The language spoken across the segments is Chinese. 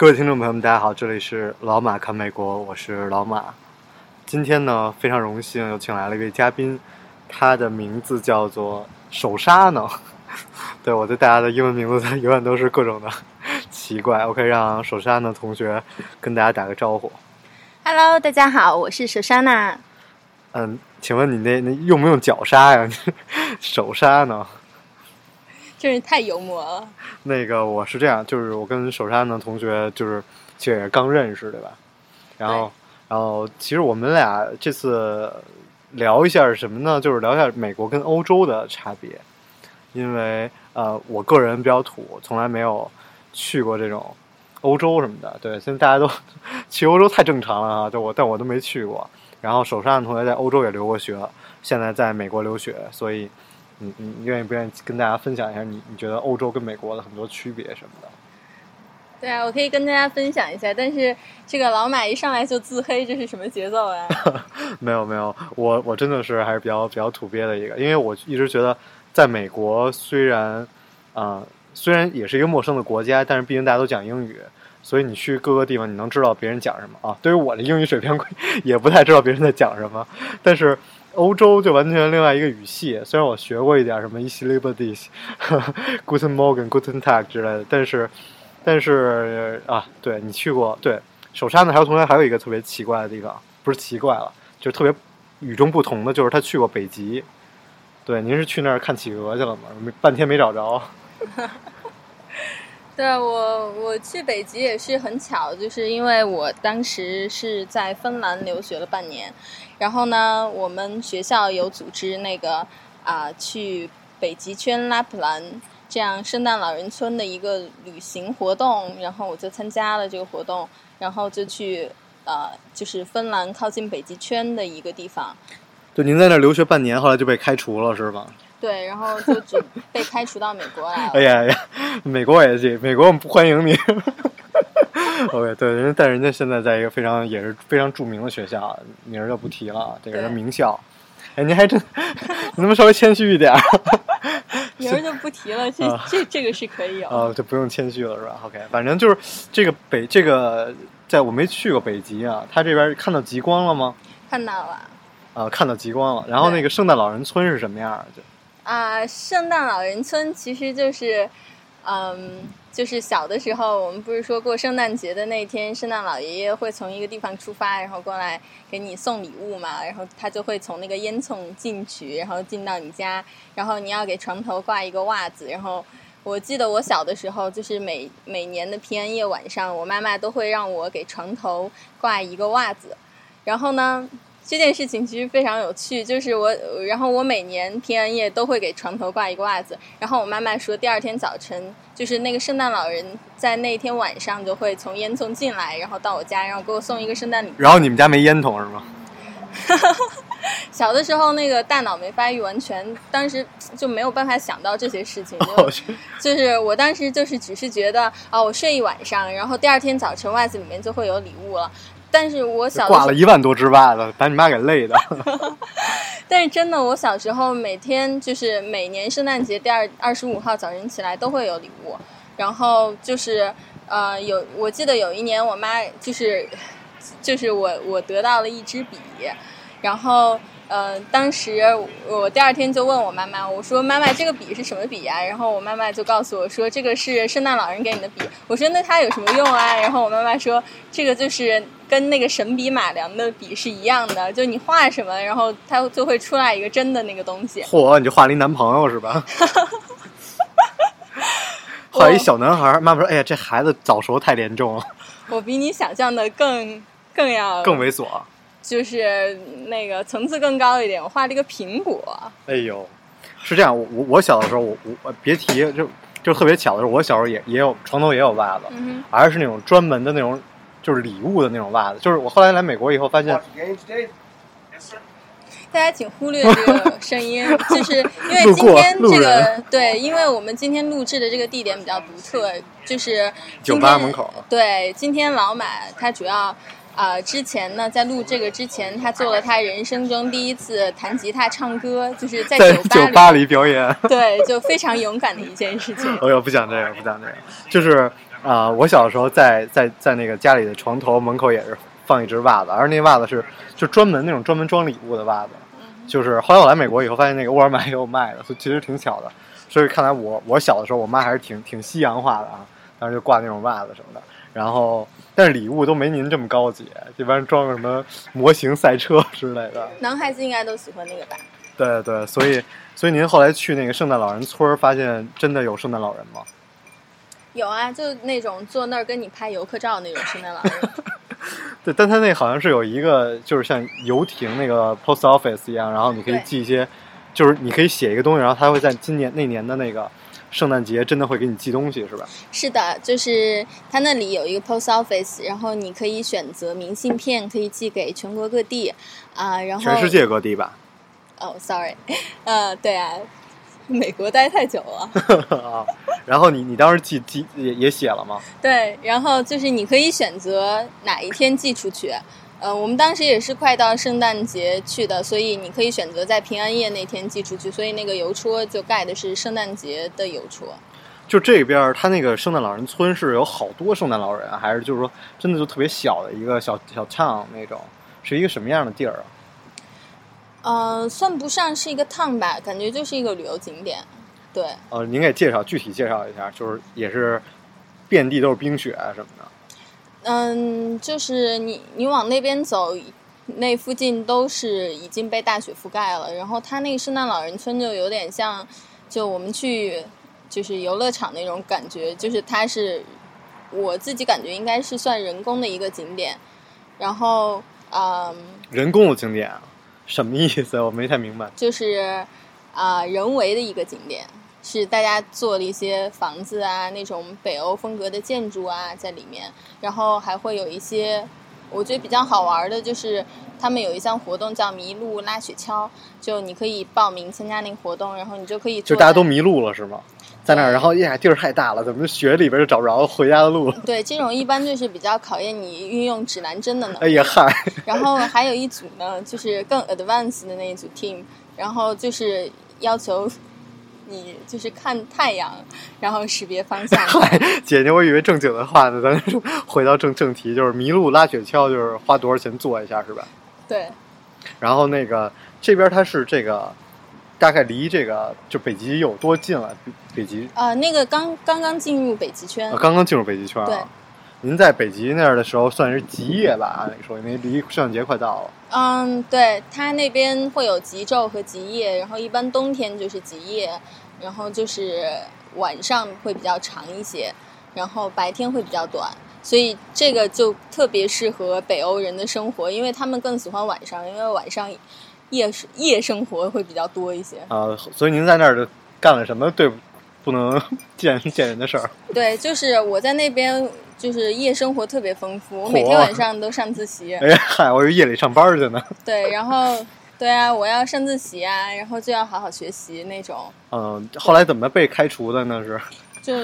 各位听众朋友们，大家好，这里是老马看美国，我是老马。今天呢，非常荣幸又请来了一位嘉宾，他的名字叫做手刹呢。对我对大家的英文名字永远都是各种的奇怪。OK，让手刹呢同学跟大家打个招呼。Hello，大家好，我是手刹娜。嗯，请问你那那用不用脚刹呀？手刹呢？真是太幽默了。那个我是这样，就是我跟手刹呢同学就是其实也是刚认识，对吧？然后，然后其实我们俩这次聊一下什么呢？就是聊一下美国跟欧洲的差别，因为呃，我个人比较土，从来没有去过这种欧洲什么的。对，现在大家都 去欧洲太正常了啊，就我但我都没去过。然后手上的同学在欧洲也留过学，现在在美国留学，所以你你你愿意不愿意跟大家分享一下你你觉得欧洲跟美国的很多区别什么的？对啊，我可以跟大家分享一下，但是这个老马一上来就自黑，这是什么节奏啊？没有没有，我我真的是还是比较比较土鳖的一个，因为我一直觉得在美国虽然啊、呃虽然也是一个陌生的国家，但是毕竟大家都讲英语，所以你去各个地方你能知道别人讲什么啊。对于我的英语水平 也不太知道别人在讲什么，但是欧洲就完全另外一个语系。虽然我学过一点什么 “easy l i b e r d i s Guten Morgen、Guten Tag” 之类的，但是但是啊，对你去过对手刹呢，还有同学还有一个特别奇怪的地方，不是奇怪了，就是特别与众不同的，就是他去过北极。对，您是去那儿看企鹅去了吗？没半天没找着。对，我我去北极也是很巧，就是因为我当时是在芬兰留学了半年，然后呢，我们学校有组织那个啊、去北极圈拉普兰这样圣诞老人村的一个旅行活动，然后我就参加了这个活动，然后就去呃就是芬兰靠近北极圈的一个地方，对，您在那留学半年，后来就被开除了是吧？对，然后就只被开除到美国来了。哎呀呀，美国也去，美国我们不欢迎你。OK，对，人家但人家现在在一个非常也是非常著名的学校，名儿就不提了，这个是名校。哎，您还真，你能不能稍微谦虚一点儿？名儿就不提了，这啊这这个是可以有。啊，就不用谦虚了是吧？OK，反正就是这个北这个，在我没去过北极啊，他这边看到极光了吗？看到了啊，看到极光了。然后那个圣诞老人村是什么样儿？啊，圣诞老人村其实就是，嗯，就是小的时候，我们不是说过圣诞节的那天，圣诞老爷爷会从一个地方出发，然后过来给你送礼物嘛，然后他就会从那个烟囱进去，然后进到你家，然后你要给床头挂一个袜子，然后。我记得我小的时候，就是每每年的平安夜晚上，我妈妈都会让我给床头挂一个袜子。然后呢，这件事情其实非常有趣，就是我，然后我每年平安夜都会给床头挂一个袜子，然后我妈妈说，第二天早晨，就是那个圣诞老人在那天晚上就会从烟囱进来，然后到我家，然后给我送一个圣诞礼物。然后你们家没烟筒是吗？小的时候那个大脑没发育完全，当时就没有办法想到这些事情，就 是我当时就是只是觉得啊，我睡一晚上，然后第二天早晨袜子里面就会有礼物了。但是我小挂了一万多只袜子，把你妈给累的。但是真的，我小时候每天就是每年圣诞节第二二十五号早晨起来都会有礼物，然后就是呃有我记得有一年我妈就是就是我我得到了一支笔，然后呃当时我第二天就问我妈妈，我说妈妈这个笔是什么笔呀、然后我妈妈就告诉我说这个是圣诞老人给你的笔，我说那它有什么用啊？然后我妈妈说这个就是跟那个神笔马良的笔是一样的，就你画什么，然后它就会出来一个真的那个东西。嚯，你就画了一男朋友是吧？画一小男孩儿，妈妈说：“哎呀，这孩子早熟太严重了，我比你想象的更更要更猥琐。就是那个层次更高一点。我画了一个苹果，”哎呦，是这样，我我我小的时候，我我别提，就就特别巧的是，我小时候也也有床头也有袜子，嗯而是那种专门的那种就是礼物的那种袜子。就是我后来来美国以后发现大家请忽略这个声音，就是因为今天这个对，因为我们今天录制的这个地点比较独特，就是酒吧门口对，今天老马他主要。啊、之前呢，在录这个之前，他做了他人生中第一次弹吉他唱歌，就是在在酒酒吧吧里表演。对，就非常勇敢的一件事情。哎呦，不讲这个，不讲这个，就是啊、我小时候在在在那个家里的床头门口也是放一只袜子，而那袜子是就专门那种专门装礼物的袜子。就是后来我来美国以后，发现那个沃尔玛也有卖的，所以其实挺巧的。所以看来我我小的时候，我妈还是挺挺西洋化的啊，当时就挂那种袜子什么的。然后，但是礼物都没您这么高级，一般装个什么模型赛车之类的。男孩子应该都喜欢那个吧？对对，所以所以您后来去那个圣诞老人村，发现真的有圣诞老人吗？有啊，就那种坐那儿跟你拍游客照那种圣诞老人。对，但他那好像是有一个，就是像游艇那个 post office 一样，然后你可以对寄一些，就是你可以写一个东西，然后他会在今年那年的那个圣诞节真的会给你寄东西，是吧？是的，就是他那里有一个 post office，然后你可以选择明信片，可以寄给全国各地啊、然后全世界各地吧？哦，sorry，呃，对啊，美国待太久了。啊，然后你你当时寄寄也也写了吗？对，然后就是你可以选择哪一天寄出去。呃，我们当时也是快到圣诞节去的，所以你可以选择在平安夜那天寄出去，所以那个邮戳就盖的是圣诞节的邮戳。就这边儿，他那个圣诞老人村是有好多圣诞老人啊，还是就是说真的就特别小的一个小小 town 那种，是一个什么样的地儿啊？呃，算不上是一个 town 吧，感觉就是一个旅游景点。对，呃，您给介绍具体介绍一下，就是也是遍地都是冰雪啊什么的。嗯，就是你你往那边走，那附近都是已经被大雪覆盖了。然后它那个圣诞老人村就有点像，就我们去就是游乐场那种感觉，就是它是我自己感觉应该是算人工的一个景点。然后，嗯，人工的景点啊，什么意思？我没太明白。就是啊、人为的一个景点，是大家做了一些房子啊，那种北欧风格的建筑啊在里面，然后还会有一些我觉得比较好玩的，就是他们有一项活动叫迷路拉雪橇，就你可以报名参加那个活动，然后你就可以就大家都迷路了是吗？在那儿，然后呀地儿太大了，怎么雪里边就找不着回家的路了？对这种一般就是比较考验你运用指南针的能力。哎呀嗨，然后还有一组呢，就是更 advanced 的那一组 team，然后就是要求你就是看太阳，然后识别方向。嗨，姐姐，我以为正经的话呢，咱 回到正正题，就是麋鹿拉雪橇，就是花多少钱坐一下是吧？对，然后那个这边它是这个大概离这个就北极有多近了？北北极呃，那个刚刚刚进入北极圈啊，，刚刚进入北极圈对啊。您在北极那儿的时候算是极夜吧？按理说，因为离圣诞节快到了。嗯，对，它那边会有极昼和极夜，然后一般冬天就是极夜，然后就是晚上会比较长一些，然后白天会比较短，所以这个就特别适合北欧人的生活，因为他们更喜欢晚上，因为晚上夜夜生活会比较多一些。啊，所以您在那儿就干了什么对不能见见人的事儿？对，就是我在那边就是夜生活特别丰富，我每天晚上都上自习。哎呀嗨，我以为夜里上班去呢。对，然后对啊，我要上自习啊，然后就要好好学习那种，嗯，后来怎么被开除的呢？是？就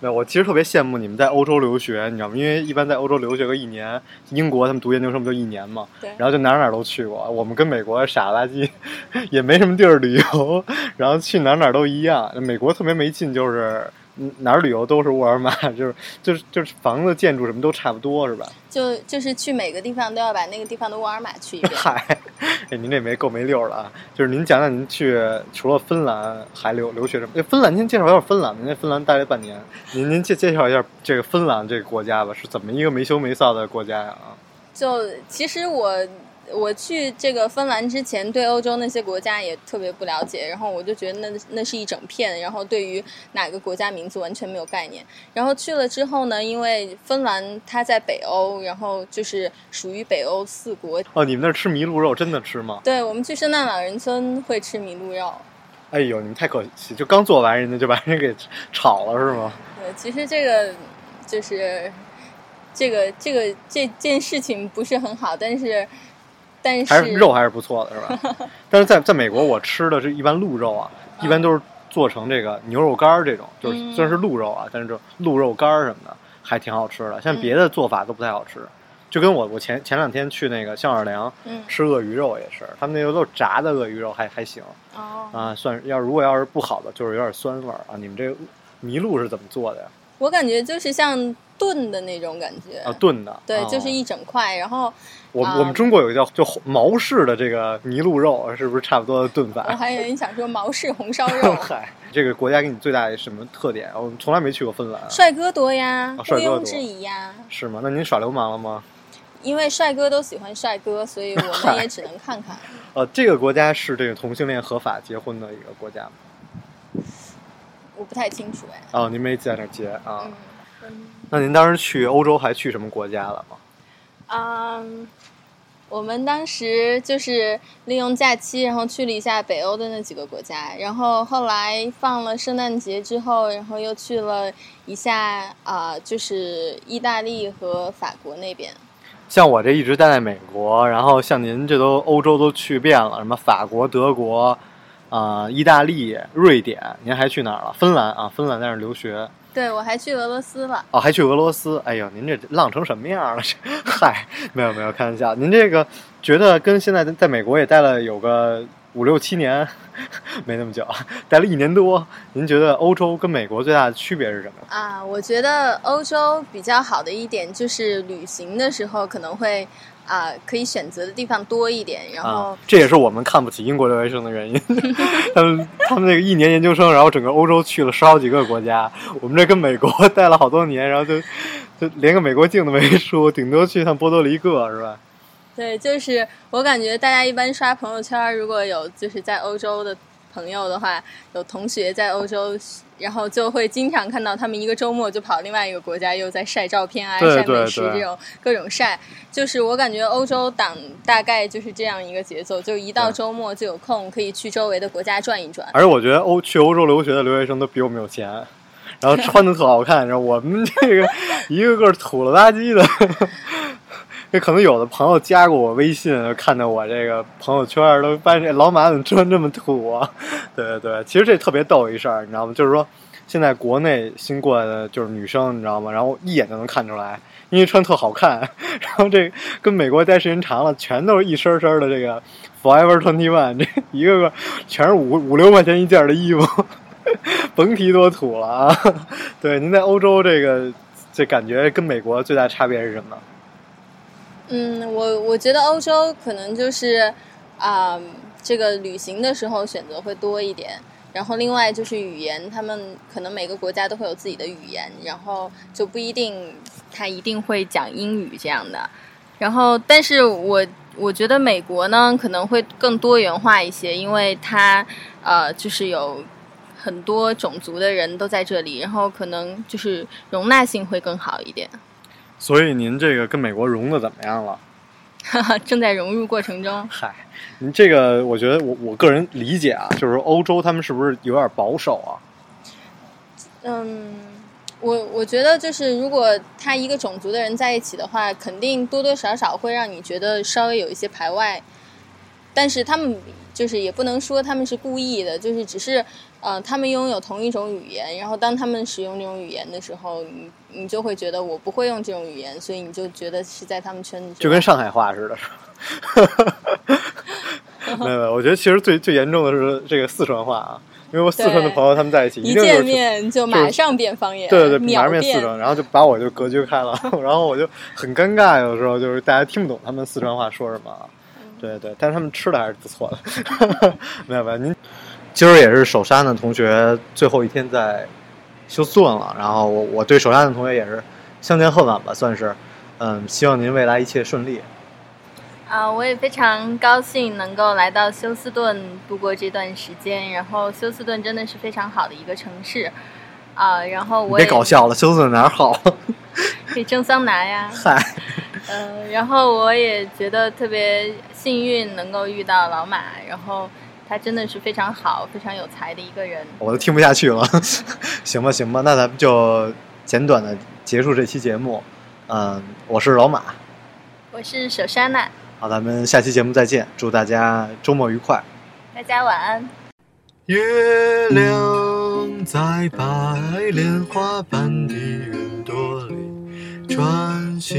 没有，我其实特别羡慕你们在欧洲留学，你知道吗？因为一般在欧洲留学个一年，英国他们读研究生不就一年嘛，对然后就哪儿哪儿都去过。我们跟美国傻垃圾，也没什么地儿旅游，然后去哪儿哪儿都一样。美国特别没劲，就是嗯哪儿旅游都是沃尔玛，就是就是就是房子、建筑什么都差不多，是吧？就就是去每个地方都要把那个地方的沃尔玛去一遍。嗨，哎，您这没够没溜儿了啊！就是您讲讲您去除了芬兰还留留学什么？哎，芬兰，您介绍一下芬兰。您在芬兰待了半年，您您介介绍一下这个芬兰这个国家吧，是怎么一个没羞没臊的国家呀？啊，就其实我我去这个芬兰之前，对欧洲那些国家也特别不了解，然后我就觉得那那是一整片，然后对于哪个国家名字完全没有概念。然后去了之后呢，因为芬兰它在北欧，然后就是属于北欧四国。哦，你们那儿吃麋鹿肉真的吃吗？对我们去圣诞老人村会吃麋鹿肉，哎呦，你们太可惜，就刚做完，人家就把人给炒了是吗？对，其实这个就是这个这个这件事情不是很好，但是但是还是肉还是不错的，是吧？但是在在美国，我吃的是一般鹿肉啊，一般都是做成这个牛肉干儿这种，就是嗯虽然是鹿肉啊，但是这鹿肉干儿什么的还挺好吃的。像别的做法都不太好吃，就跟我我前前两天去那个象二良嗯吃鳄鱼肉也是，他们那个都是炸的鳄鱼肉还还行哦，啊，算是要如果要是不好的，就是有点酸味儿啊。你们这个麋鹿是怎么做的呀？我感觉就是像炖的那种感觉，啊，炖的。对，啊就是一整块，然后啊我我们中国有一个叫就毛氏的这个麋鹿肉，是不是差不多的炖法？我还以为你想说毛氏红烧肉，嗨，这个国家给你最大的什么特点？我从来没去过芬兰，帅哥多呀，毋啊帅哥多庸置疑呀。是吗？那您耍流氓了吗？因为帅哥都喜欢帅哥，所以我们也只能看看。呃，这个国家是这个同性恋合法结婚的一个国家吗？我不太清楚哎。哦，您没在那儿结啊？嗯那您当时去欧洲还去什么国家了吗？嗯，我们当时就是利用假期，然后去了一下北欧的那几个国家，然后后来放了圣诞节之后，然后又去了一下啊、就是意大利和法国那边。像我这一直待在美国，然后像您这都欧洲都去遍了，什么法国、德国，啊、意大利、瑞典，您还去哪儿了？芬兰啊，芬兰在那儿留学。对，我还去俄罗斯了。哦，还去俄罗斯？哎呦，您这浪成什么样了？这嗨，没有没有，开玩笑。您这个觉得跟现在在美国也待了有个五六七年，没那么久，待了一年多。您觉得欧洲跟美国最大的区别是什么？啊，我觉得欧洲比较好的一点就是旅行的时候可能会啊、可以选择的地方多一点，然后啊，这也是我们看不起英国留学生的原因。他们他们那个一年研究生，然后整个欧洲去了十好几个国家，我们这跟美国待了好多年，然后就就连个美国境都没出，顶多去趟波多黎各，是吧？对，就是我感觉大家一般刷朋友圈，如果有就是在欧洲的朋友的话，有同学在欧洲，然后就会经常看到他们一个周末就跑另外一个国家，又在晒照片啊、晒美食这种各种晒。就是我感觉欧洲党大概就是这样一个节奏，就一到周末就有空可以去周围的国家转一转。而且我觉得欧去欧洲留学的留学生都比我们有钱，然后穿的特好看，然后我们这个 一个个土了吧唧的。这可能有的朋友加过我微信，看到我这个朋友圈都发现老马怎么穿这么土啊？对对对，其实这特别逗一事儿，你知道吗？就是说现在国内新过来的就是女生，你知道吗？然后一眼就能看出来，因为穿特好看。然后这跟美国待时间长了，全都是一身身的这个 Forever Twenty One，这一个个全是五五六块钱一件的衣服，甭提多土了啊！对，您在欧洲这个这感觉跟美国最大差别是什么？嗯，我我觉得欧洲可能就是啊、这个旅行的时候选择会多一点。然后另外就是语言，他们可能每个国家都会有自己的语言，然后就不一定他一定会讲英语这样的。然后，但是我我觉得美国呢可能会更多元化一些，因为它呃就是有很多种族的人都在这里，然后可能就是容纳性会更好一点。所以您这个跟美国融的怎么样了？正在融入过程中。嗨，您这个我觉得我我个人理解啊，就是欧洲他们是不是有点保守啊？嗯，我我觉得就是，如果他一个种族的人在一起的话，肯定多多少少会让你觉得稍微有一些排外。但是他们就是也不能说他们是故意的，就是只是呃，他们拥有同一种语言，然后当他们使用这种语言的时候，你你就会觉得我不会用这种语言，所以你就觉得是在他们圈子就跟上海话似的？没有没有，我觉得其实最最严重的是这个四川话啊，因为我四川的朋友他们在一起，一见面就马上变方言，对对对，秒马上变四川，然后就把我就隔绝开了，然后我就很尴尬，有时候就是大家听不懂他们四川话说什么。对对，但是他们吃的还是不错的。没有没有，您今儿也是首山的同学最后一天在休斯顿了，然后我我对首山的同学也是相见恨晚吧，算是。嗯，希望您未来一切顺利。啊，我也非常高兴能够来到休斯顿度过这段时间。然后休斯顿真的是非常好的一个城市，啊，然后我也别搞笑了，休斯顿哪儿好？可以蒸桑拿呀，嗨，嗯、然后我也觉得特别幸运能够遇到老马，然后他真的是非常好、非常有才的一个人。我都听不下去了。行吧，行吧，那咱们就简短的结束这期节目。嗯，我是老马。我是手山娜，好，咱们下期节目再见，祝大家周末愉快。大家晚安。月亮在白莲花般的云朵里穿行，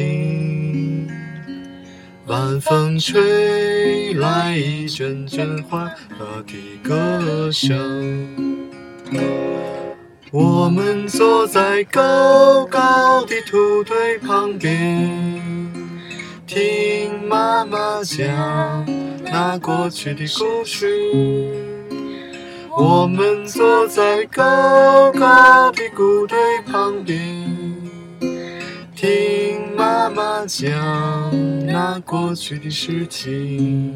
晚风吹来一阵阵欢乐的歌声。我们坐在高高的土堆旁边，听妈妈讲那过去的故事。我们坐在高高的谷堆旁边，听妈妈讲那过去的事情。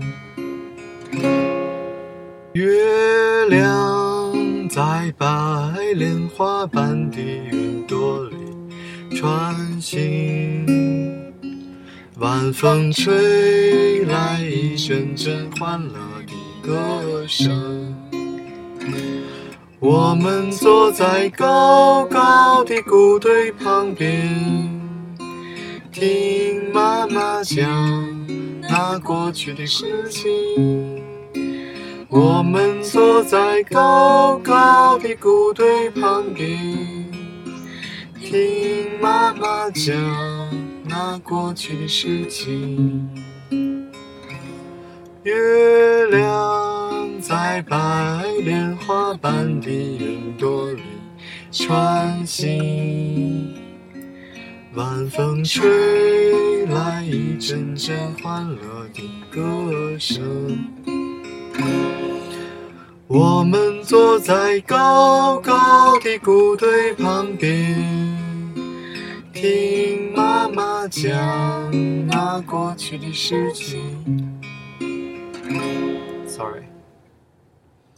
月亮在白莲花般的云朵里穿行，晚风吹来一阵阵欢乐的歌声。我们坐在高高的谷堆旁边，听妈妈讲那过去的事情。我们坐在高高的谷堆旁边，听妈妈讲那过去的事情。月亮在白莲花般的云朵里穿行，晚风吹来一阵阵欢乐的歌声。我们坐在高高的谷堆旁边，听妈妈讲那过去的事情。Sorry。